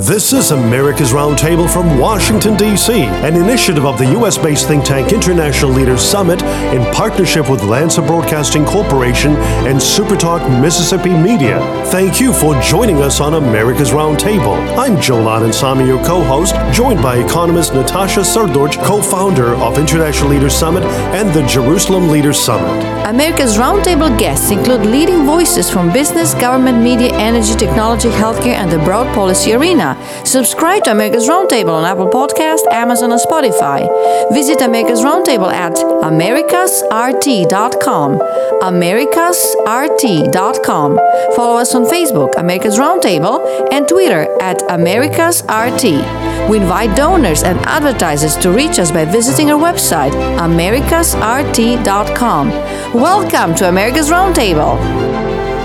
This is America's Roundtable from Washington, D.C., an initiative of the U.S. based think tank International Leaders Summit in partnership with Lanser Broadcasting Corporation and Supertalk Mississippi Media. Thank you for joining us on America's Roundtable. I'm Joel Samy, your co host, joined by economist Natasha Srdoc, co founder of International Leaders Summit and the Jerusalem Leaders Summit. America's Roundtable guests include leading voices from business, government, media, energy, technology, healthcare, and the broad policy arena. Subscribe to America's Roundtable on Apple Podcast, Amazon, and Spotify. Visit America's Roundtable at americasrt.com. americasrt.com. Follow us on Facebook, America's Roundtable, and Twitter at americasrt. We invite donors and advertisers to reach us by visiting our website, americasrt.com. Welcome to America's Roundtable.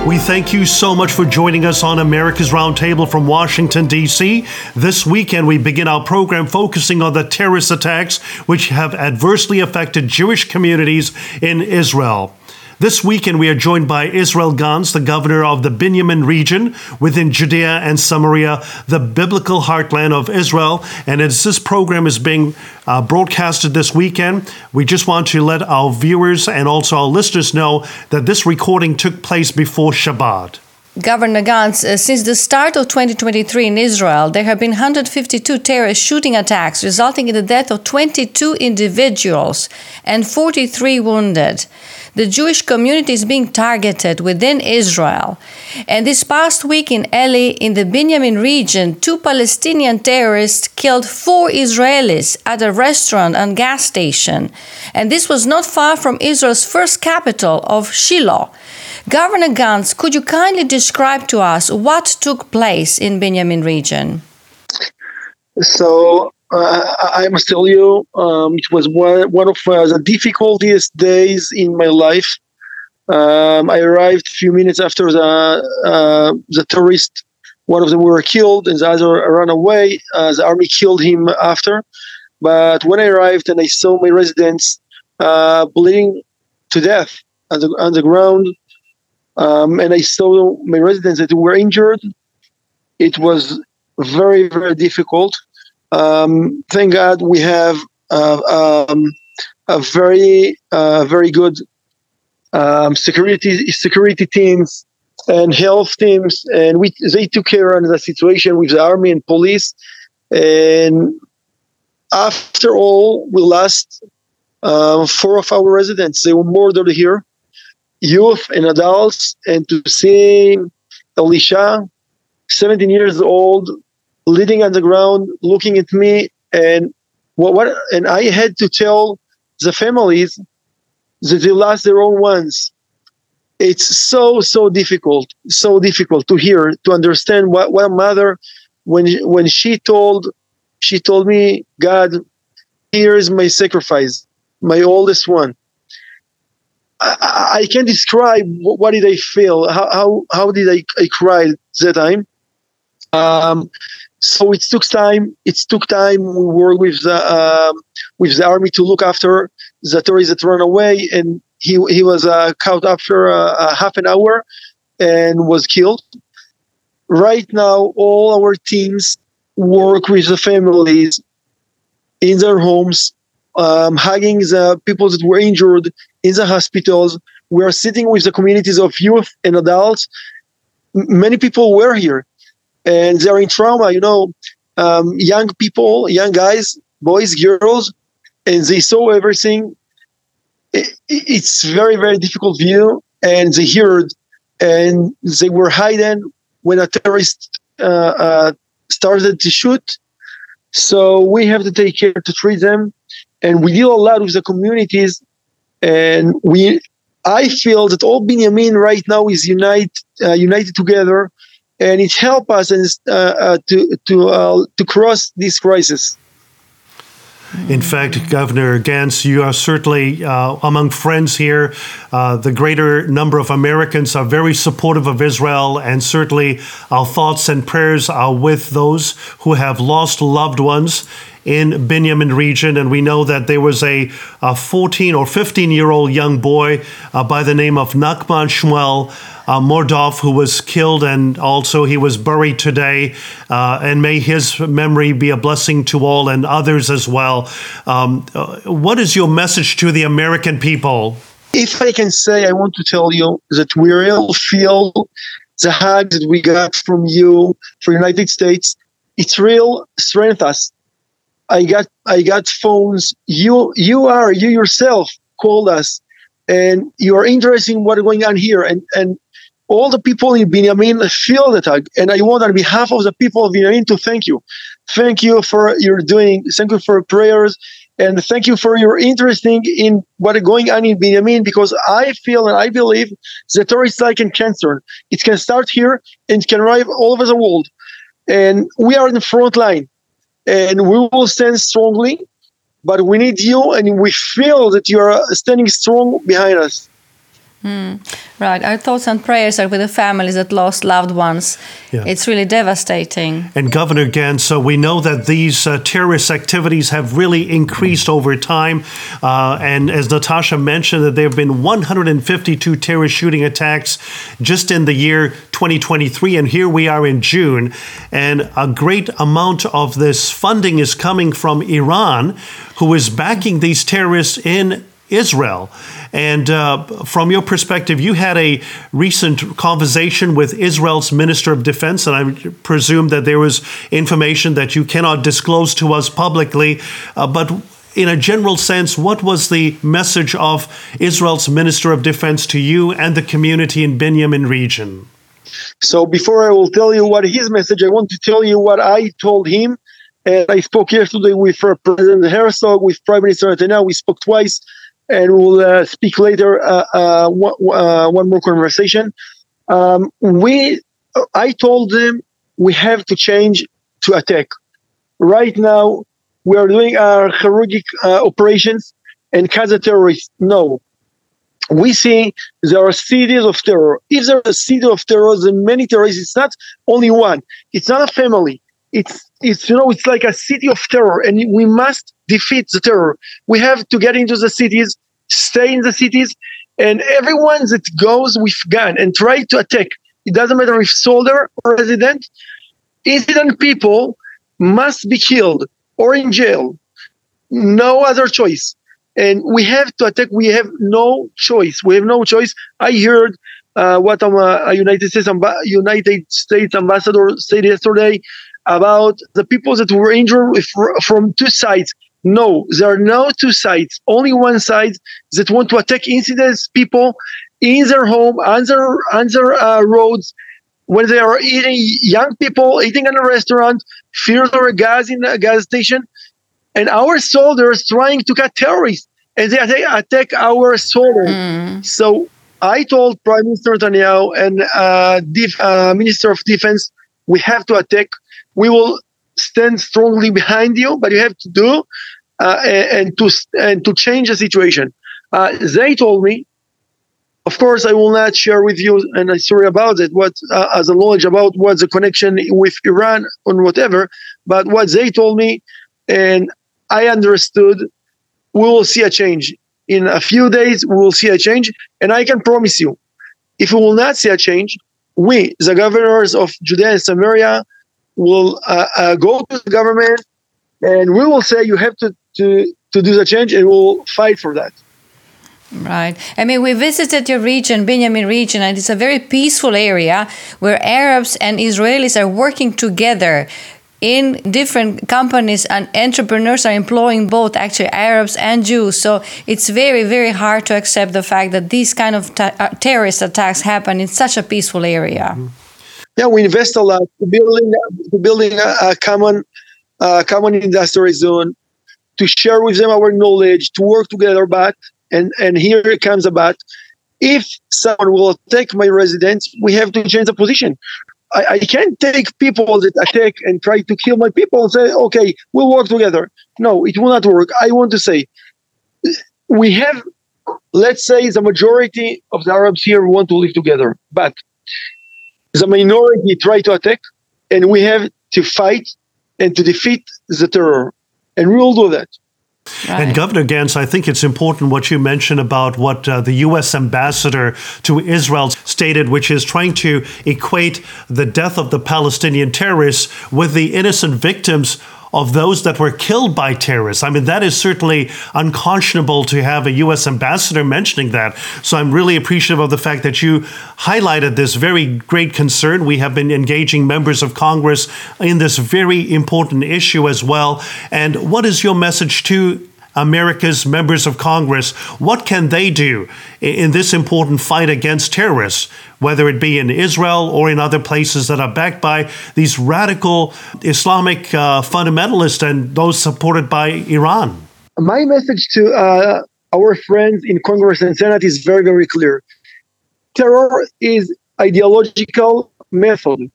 We thank you so much for joining us on America's Roundtable from Washington, D.C. This weekend, we begin our program focusing on the terrorist attacks which have adversely affected Jewish communities in Israel. This weekend, we are joined by Israel Ganz, the governor of the Binyamin region within Judea and Samaria, the biblical heartland of Israel. And as this program is being uh, broadcasted this weekend, we just want to let our viewers and also our listeners know that this recording took place before Shabbat. Governor Ganz, uh, since the start of 2023 in Israel, there have been 152 terrorist shooting attacks, resulting in the death of 22 individuals and 43 wounded. The Jewish community is being targeted within Israel. And this past week in Eli, in the Binyamin region, two Palestinian terrorists killed four Israelis at a restaurant and gas station. And this was not far from Israel's first capital of Shiloh. Governor Ganz, could you kindly describe to us what took place in Binyamin region? So uh, I must tell you, um, it was one, of uh, the difficultiest days in my life. Um, I arrived a few minutes after the uh, the terrorist. One of them were killed, and the other ran away. Uh, the army killed him after. But when I arrived and I saw my residents uh, bleeding to death on the, on the ground, um, and I saw my residents that were injured. It was very, very difficult. Um, thank God we have uh, um, a very, uh, very good um, security security teams and health teams, and we they took care of the situation with the army and police. And after all, we lost uh, four of our residents. They were murdered here youth and adults, and to see Elisha, 17 years old, leading on the ground, looking at me, and what, what and I had to tell the families that they lost their own ones. It's so so difficult, so difficult to hear, to understand what, what mother when when she told she told me, God, here is my sacrifice, my oldest one. I, I can't describe what, did I feel. How how, how did I, I cry that time? Um, so it took time. It took time. We worked with the um, with the army to look after the terrorists that ran away, and he he was uh, caught after uh, half an hour and was killed. Right now, all our teams work with the families in their homes, um, hugging the people that were injured in the hospitals. We are sitting with the communities of youth and adults. M- many people were here and they're in trauma, you know, um, young people, young guys, boys, girls, and they saw everything. It, it's very, very difficult view. And they heard and they were hiding when a terrorist uh, uh, started to shoot. So we have to take care to treat them. And we deal a lot with the communities and we I feel that all Binyamin right now is unite, uh, united together, and it helps us and, uh, uh, to to uh, to cross this crisis. In fact, Governor Ganz, you are certainly uh, among friends here. Uh, the greater number of Americans are very supportive of Israel, and certainly our thoughts and prayers are with those who have lost loved ones in Binyamin region. And we know that there was a, a 14 or 15 year old young boy uh, by the name of Nachman Shmuel uh, Mordoff, who was killed, and also he was buried today. Uh, and may his memory be a blessing to all and others as well. Um, uh, what is your message to the American people? If I can say, I want to tell you that we really feel the hug that we got from you for United States. It's real strength us. I got I got phones. You you are you yourself called us, and you are interested in what is going on here. And and all the people in Binyamin feel the. And I want on behalf of the people of Binyamin to thank you. Thank you for your doing. Thank you for prayers. And thank you for your interest in what is going on in Binyamin because I feel and I believe the terror is like a cancer. It can start here and can arrive all over the world. And we are in the front line and we will stand strongly, but we need you and we feel that you are standing strong behind us. Mm, right. Our thoughts and prayers are with the families that lost loved ones. Yeah. It's really devastating. And Governor Ganz, so we know that these uh, terrorist activities have really increased over time. Uh, and as Natasha mentioned, that there have been 152 terrorist shooting attacks just in the year 2023. And here we are in June. And a great amount of this funding is coming from Iran, who is backing these terrorists in Israel. And uh, from your perspective, you had a recent conversation with Israel's Minister of Defense, and I presume that there was information that you cannot disclose to us publicly. Uh, but in a general sense, what was the message of Israel's Minister of Defense to you and the community in Binyamin region? So, before I will tell you what his message, I want to tell you what I told him. And I spoke yesterday with uh, President Herzog, with Prime Minister Netanyahu. We spoke twice and we'll uh, speak later uh, uh, one, one, more conversation. Um, we, I told them we have to change to attack. Right now, we are doing our chirurgic operations and the terrorists. No. We see there are cities of terror. If there is a city of terror, then many terrorists, it's not only one. It's not a family. It's it's you know it's like a city of terror and we must defeat the terror. We have to get into the cities stay in the cities and everyone that goes with gun and try to attack it doesn't matter if soldier or resident innocent people must be killed or in jail. No other choice. And we have to attack we have no choice. We have no choice. I heard uh, what um, a united states united states ambassador said yesterday about the people that were injured from two sides. No, there are no two sides, only one side that want to attack incidents, people in their home, on their, on their uh, roads, when they are eating, young people eating in a restaurant, fears or gas in a gas station, and our soldiers trying to cut terrorists, and they attack, attack our soldiers. Mm. So I told Prime Minister Netanyahu and uh, Def, uh, Minister of Defense, we have to attack we will stand strongly behind you, but you have to do uh, and to and to change the situation. Uh, they told me, of course, I will not share with you and sorry about it. What uh, as a knowledge about what's the connection with Iran or whatever, but what they told me, and I understood, we will see a change in a few days. We will see a change, and I can promise you, if we will not see a change, we, the governors of Judea and Samaria, will uh, uh, go to the government and we will say you have to, to, to do the change and we'll fight for that. Right. I mean, we visited your region, Binyamin region, and it's a very peaceful area where Arabs and Israelis are working together in different companies and entrepreneurs are employing both actually Arabs and Jews. So it's very, very hard to accept the fact that these kind of uh, terrorist attacks happen in such a peaceful area. Mm-hmm yeah, we invest a lot to building to building a, a common uh, common industrial zone, to share with them our knowledge, to work together. But and and here it comes about. If someone will attack my residence, we have to change the position. I, I can't take people that attack and try to kill my people and say, okay, we'll work together. No, it will not work. I want to say we have, let's say, the majority of the Arabs here want to live together, but the minority try to attack, and we have to fight and to defeat the terror. and we will do that. Right. And Governor Ganz, I think it's important what you mentioned about what uh, the U.S. ambassador to Israel stated, which is trying to equate the death of the Palestinian terrorists with the innocent victims of those that were killed by terrorists. I mean, that is certainly unconscionable to have a U.S. ambassador mentioning that. So I'm really appreciative of the fact that you highlighted this very great concern. We have been engaging members of Congress in this very important issue as well. And what is your message to America's members of Congress, what can they do in this important fight against terrorists, whether it be in Israel or in other places that are backed by these radical Islamic uh, fundamentalists and those supported by Iran? My message to uh, our friends in Congress and Senate is very, very clear. Terror is ideological method.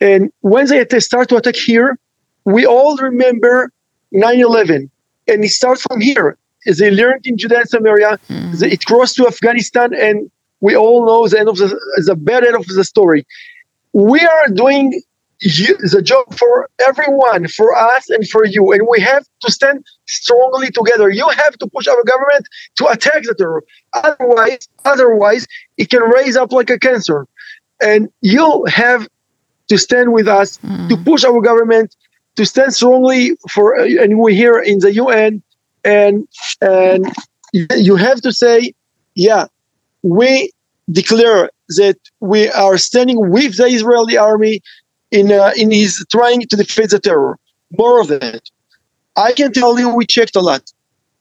And when they start to attack here, we all remember 9 11 and it starts from here. They learned in Judea and Samaria, mm-hmm. it crossed to Afghanistan, and we all know the end of the, the bad end of the story. We are doing the job for everyone, for us and for you, and we have to stand strongly together. You have to push our government to attack the terror. Otherwise, otherwise, it can raise up like a cancer. And you have to stand with us mm. to push our government to stand strongly for, and we're here in the UN, and and you have to say, yeah, we declare that we are standing with the Israeli army in uh, in his trying to defeat the terror. More of that. I can tell you, we checked a lot.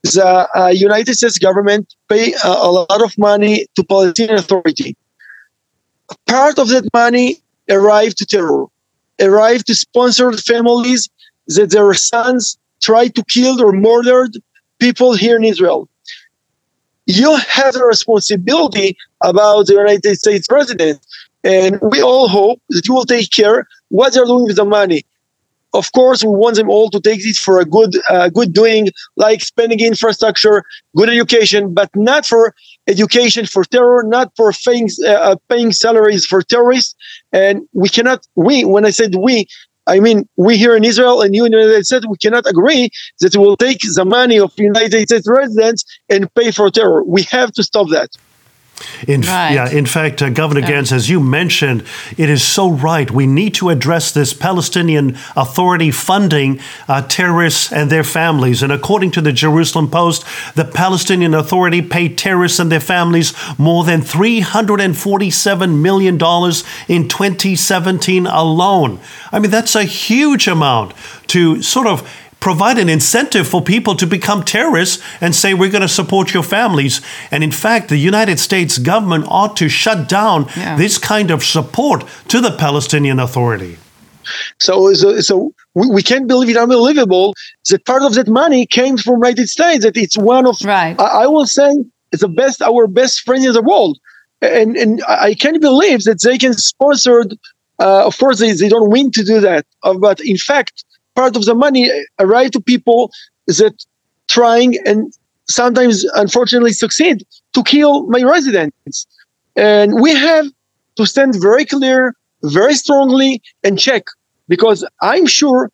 The uh, United States government pay a, a lot of money to Palestinian Authority. Part of that money arrived to terror arrived to sponsor families that their sons tried to kill or murdered people here in Israel. You have a responsibility about the United States president, and we all hope that you will take care what they're doing with the money. Of course, we want them all to take this for a good, uh, good doing, like spending infrastructure, good education, but not for education for terror, not for paying, uh, uh, paying salaries for terrorists. And we cannot, we, when I said we, I mean, we here in Israel and you in the United States, we cannot agree that we will take the money of United States residents and pay for terror. We have to stop that. In, right. Yeah, in fact, uh, Governor yeah. Ganz, as you mentioned, it is so right. We need to address this Palestinian Authority funding uh, terrorists and their families. And according to the Jerusalem Post, the Palestinian Authority paid terrorists and their families more than $347 million in 2017 alone. I mean, that's a huge amount to sort of provide an incentive for people to become terrorists and say, we're going to support your families. And in fact, the United States government ought to shut down yeah. this kind of support to the Palestinian Authority. So, so, so we, we can't believe it unbelievable that part of that money came from United States. That it's one of, right. I, I will say, it's the best, our best friend in the world. And, and I can't believe that they can sponsor. Uh, of course, they, they don't win to do that. Uh, but in fact, part of the money arrive to people that trying and sometimes unfortunately succeed to kill my residents. And we have to stand very clear, very strongly and check because I'm sure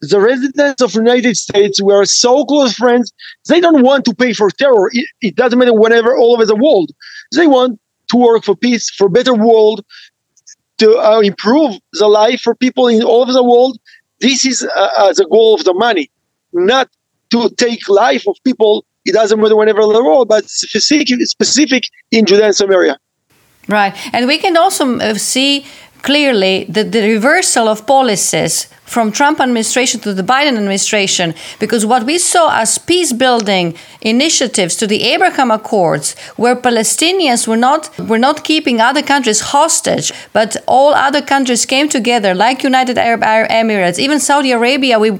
the residents of United States, we are so close friends, they don't want to pay for terror. It, it doesn't matter whenever all over the world. They want to work for peace, for better world, to uh, improve the life for people in all over the world this is uh, the goal of the money, not to take life of people. It doesn't matter whenever in the world, but specific, specific in Judea and Samaria. Right, and we can also uh, see clearly that the reversal of policies from Trump administration to the Biden administration because what we saw as peace building initiatives to the Abraham Accords where Palestinians were not were not keeping other countries hostage but all other countries came together like United Arab Emirates even Saudi Arabia we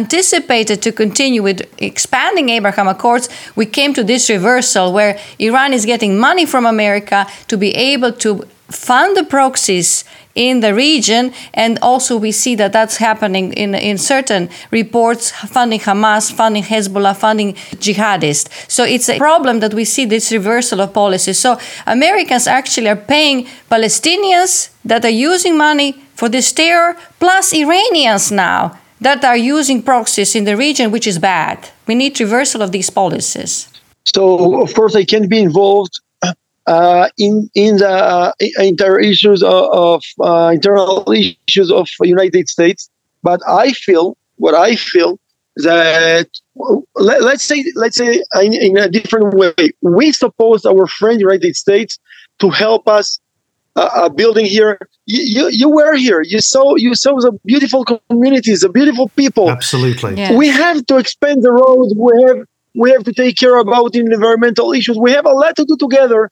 anticipated to continue with expanding Abraham Accords. We came to this reversal where Iran is getting money from America to be able to fund the proxies in the region and also we see that that's happening in, in certain reports funding hamas funding hezbollah funding jihadists so it's a problem that we see this reversal of policy so americans actually are paying palestinians that are using money for this terror plus iranians now that are using proxies in the region, which is bad. We need reversal of these policies. So, of course, they can be involved uh, in in the uh, inter issues of, of uh, internal issues of United States. But I feel what I feel that let, us say let's say in, in, a different way, we suppose our friend United States to help us uh, building here. You, you, you were here. You saw you saw the beautiful communities, the beautiful people. Absolutely. Yeah. We have to expand the roads. We have we have to take care about environmental issues. We have a lot to do together.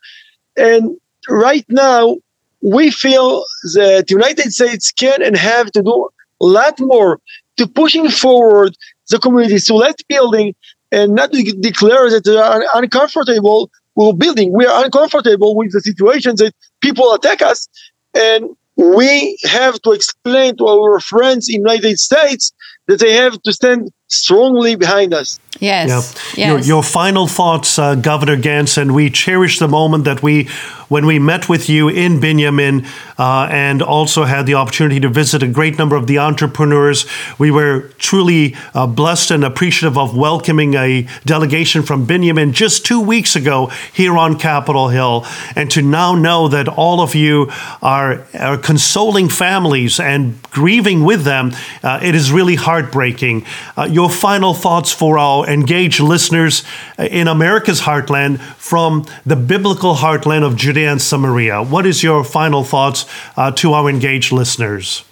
And right now, we feel that the United States can and have to do a lot more to pushing forward the community. to let building and not to declare that they are uncomfortable with building. We are uncomfortable with the situations that people attack us. And we have to explain to our friends in United States that they have to stand strongly behind us. Yes. Yeah. yes. Your, your, final thoughts, uh, Governor Ganz, and we cherish the moment that we, when we met with you in Binyamin, uh, and also had the opportunity to visit a great number of the entrepreneurs. We were truly uh, blessed and appreciative of welcoming a delegation from Binyamin just two weeks ago here on Capitol Hill, and to now know that all of you are, are consoling families and grieving with them. Uh, it is really heartbreaking. Uh, your final thoughts for our engaged listeners in America's heartland from the biblical heartland of Judea and Samaria. What is your final thoughts uh, to our engaged listeners?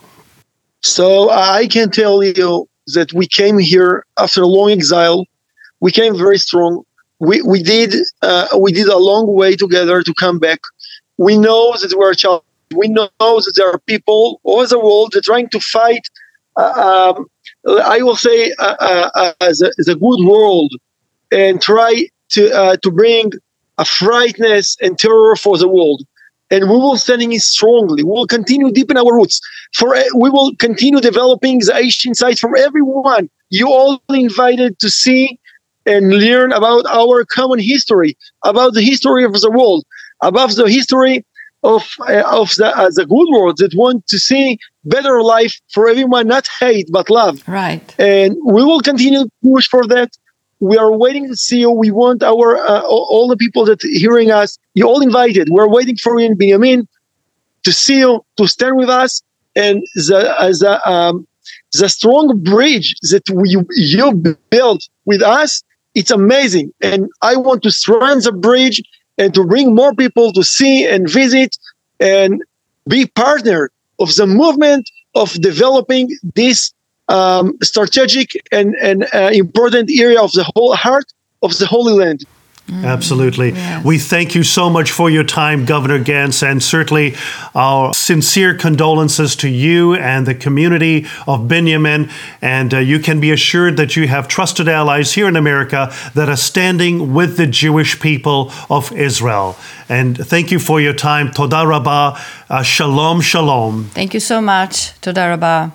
So I can tell you that we came here after a long exile. We came very strong. We we did uh, we did a long way together to come back. We know that we're challenged. We know that there are people all over the world that are trying to fight uh, um, I will say, uh, uh, uh, as, a, as, a, good world, and try to to bring a frightness and terror for the world. And we will standing in strongly. We will continue deepen our roots. For we will continue developing the Asian side from everyone. You all invited to see and learn about our common history, about the history of the world, about the history of uh, of the, uh, the good world that want to see better life for everyone, not hate but love. Right. And we will continue to push for that. We are waiting to see you. We want our uh, all the people that hearing us. You all invited. We're waiting for you in Binyamin to see you to stand with us and the as a um, the strong bridge that we, you built with us. It's amazing, and I want to strengthen the bridge and to bring more people to see and visit and be partner of the movement of developing this um, strategic and, and uh, important area of the whole heart of the Holy Land. Mm. Absolutely. Yes. We thank you so much for your time, Governor Ganz, and certainly our sincere condolences to you and the community of Binyamin. And uh, you can be assured that you have trusted allies here in America that are standing with the Jewish people of Israel. And thank you for your time. Toda rabah. Uh, shalom, shalom. Thank you so much. Toda rabah.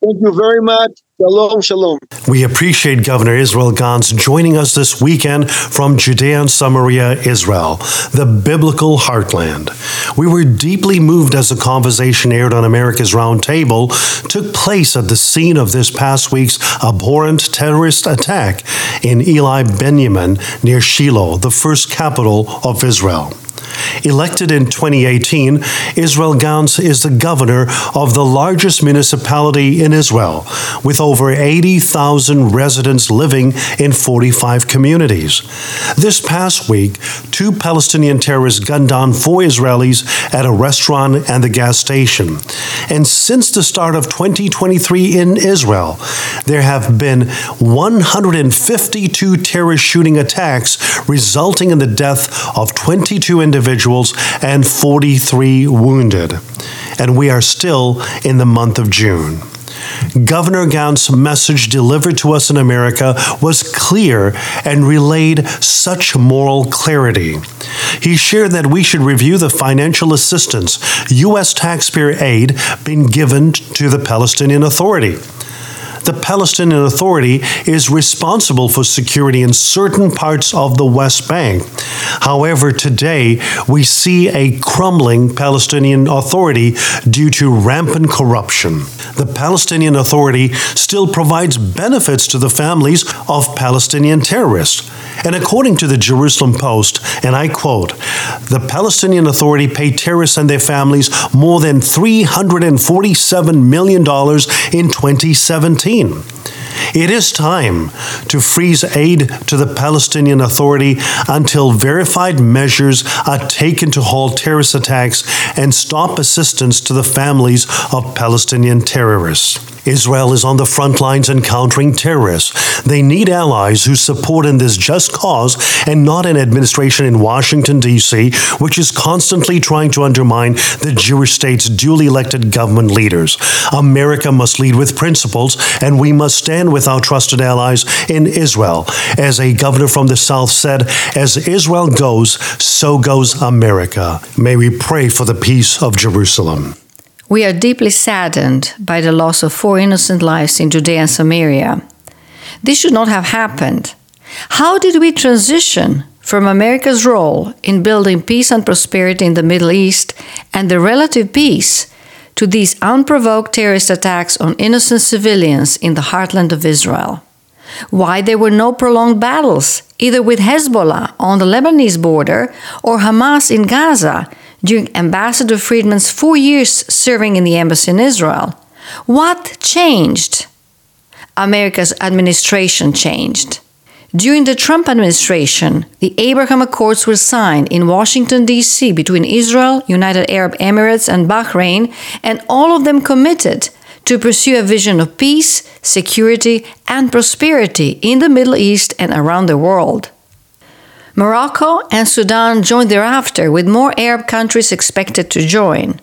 Thank you very much. Shalom, shalom. We appreciate Governor Israel Ganz joining us this weekend from Judea and Samaria, Israel, the biblical heartland. We were deeply moved as the conversation aired on America's Roundtable took place at the scene of this past week's abhorrent terrorist attack in Eli Binyamin near Shiloh, the first capital of Israel. Elected in 2018, Israel Ganz is the governor of the largest municipality in Israel, with over 80,000 residents living in 45 communities. This past week, two Palestinian terrorists gunned down four Israelis at a restaurant and the gas station. And since the start of 2023 in Israel, there have been 152 terrorist shooting attacks, resulting in the death of 22 individuals individuals and 43 wounded. And we are still in the month of June. Governor Ganz's message delivered to us in America was clear and relayed such moral clarity. He shared that we should review the financial assistance, U.S. taxpayer aid, being given to the Palestinian Authority. The Palestinian Authority is responsible for security in certain parts of the West Bank. However, today we see a crumbling Palestinian Authority due to rampant corruption. The Palestinian Authority still provides benefits to the families of Palestinian terrorists. And according to the Jerusalem Post, and I quote, the Palestinian Authority paid terrorists and their families more than $347 million in 2017. It is time to freeze aid to the Palestinian Authority until verified measures are taken to halt terrorist attacks and stop assistance to the families of Palestinian terrorists. Israel is on the front lines encountering terrorists. They need allies who support in this just cause and not an administration in Washington, D.C., which is constantly trying to undermine the Jewish state's duly elected government leaders. America must lead with principles, and we must stand with our trusted allies in Israel. As a governor from the South said, as Israel goes, so goes America. May we pray for the peace of Jerusalem. We are deeply saddened by the loss of four innocent lives in Judea and Samaria. This should not have happened. How did we transition from America's role in building peace and prosperity in the Middle East and the relative peace to these unprovoked terrorist attacks on innocent civilians in the heartland of Israel? Why there were no prolonged battles, either with Hezbollah on the Lebanese border or Hamas in Gaza during Ambassador Friedman's four years serving in the embassy in Israel. What changed? America's administration changed. During the Trump administration, the Abraham Accords were signed in Washington, D.C. between Israel, United Arab Emirates, and Bahrain, and all of them committed to pursue a vision of peace, security, and prosperity in the Middle East and around the world. Morocco and Sudan joined thereafter, with more Arab countries expected to join.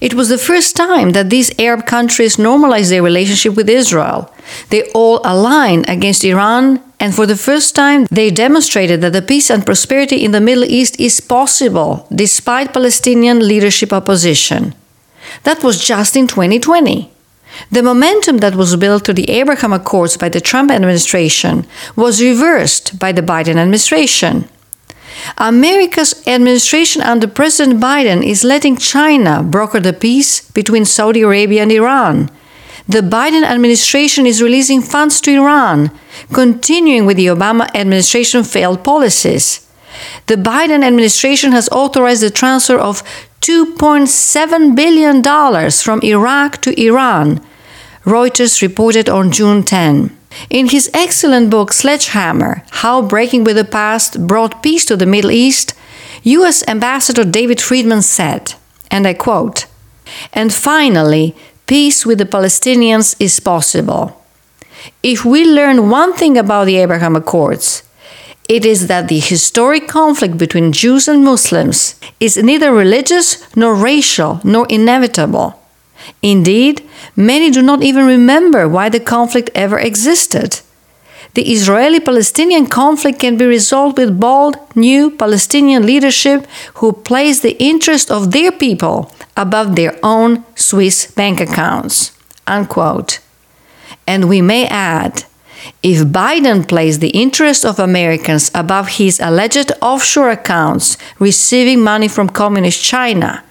It was the first time that these Arab countries normalized their relationship with Israel. They all aligned against Iran, and for the first time, they demonstrated that the peace and prosperity in the Middle East is possible despite Palestinian leadership opposition. That was just in 2020. The momentum that was built to the Abraham Accords by the Trump administration was reversed by the Biden administration. America's administration under President Biden is letting China broker the peace between Saudi Arabia and Iran. The Biden administration is releasing funds to Iran, continuing with the Obama administration failed policies. The Biden administration has authorized the transfer of $2.7 billion from Iraq to Iran, Reuters reported on June 10. In his excellent book Sledgehammer How Breaking with the Past Brought Peace to the Middle East, US Ambassador David Friedman said, and I quote, And finally, peace with the Palestinians is possible. If we learn one thing about the Abraham Accords, it is that the historic conflict between Jews and Muslims is neither religious nor racial nor inevitable. Indeed, many do not even remember why the conflict ever existed. The Israeli Palestinian conflict can be resolved with bold, new Palestinian leadership who place the interest of their people above their own Swiss bank accounts. Unquote. And we may add if Biden placed the interests of Americans above his alleged offshore accounts receiving money from Communist China,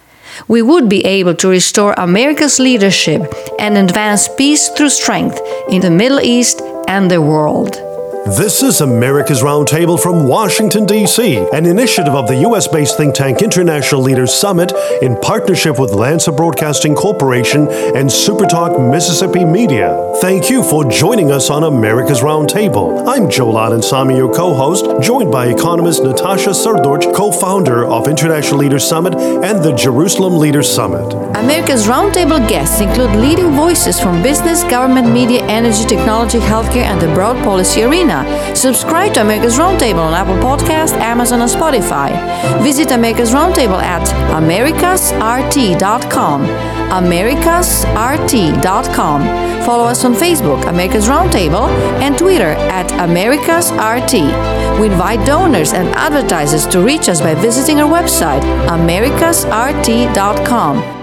we would be able to restore America's leadership and advance peace through strength in the Middle East and the world. This is America's Roundtable from Washington, D.C., an initiative of the U.S. based think tank International Leaders Summit in partnership with Lanser Broadcasting Corporation and Supertalk Mississippi Media. Thank you for joining us on America's Roundtable. I'm Joel Samy, your co host, joined by economist Natasha Srdoc, co founder of International Leaders Summit and the Jerusalem Leaders Summit. America's Roundtable guests include leading voices from business, government, media, energy, technology, healthcare, and the broad policy arena. Subscribe to America's Roundtable on Apple Podcast, Amazon, and Spotify. Visit America's Roundtable at americasrt.com. americasrt.com. Follow us on Facebook, America's Roundtable, and Twitter at americasrt. We invite donors and advertisers to reach us by visiting our website, americasrt.com.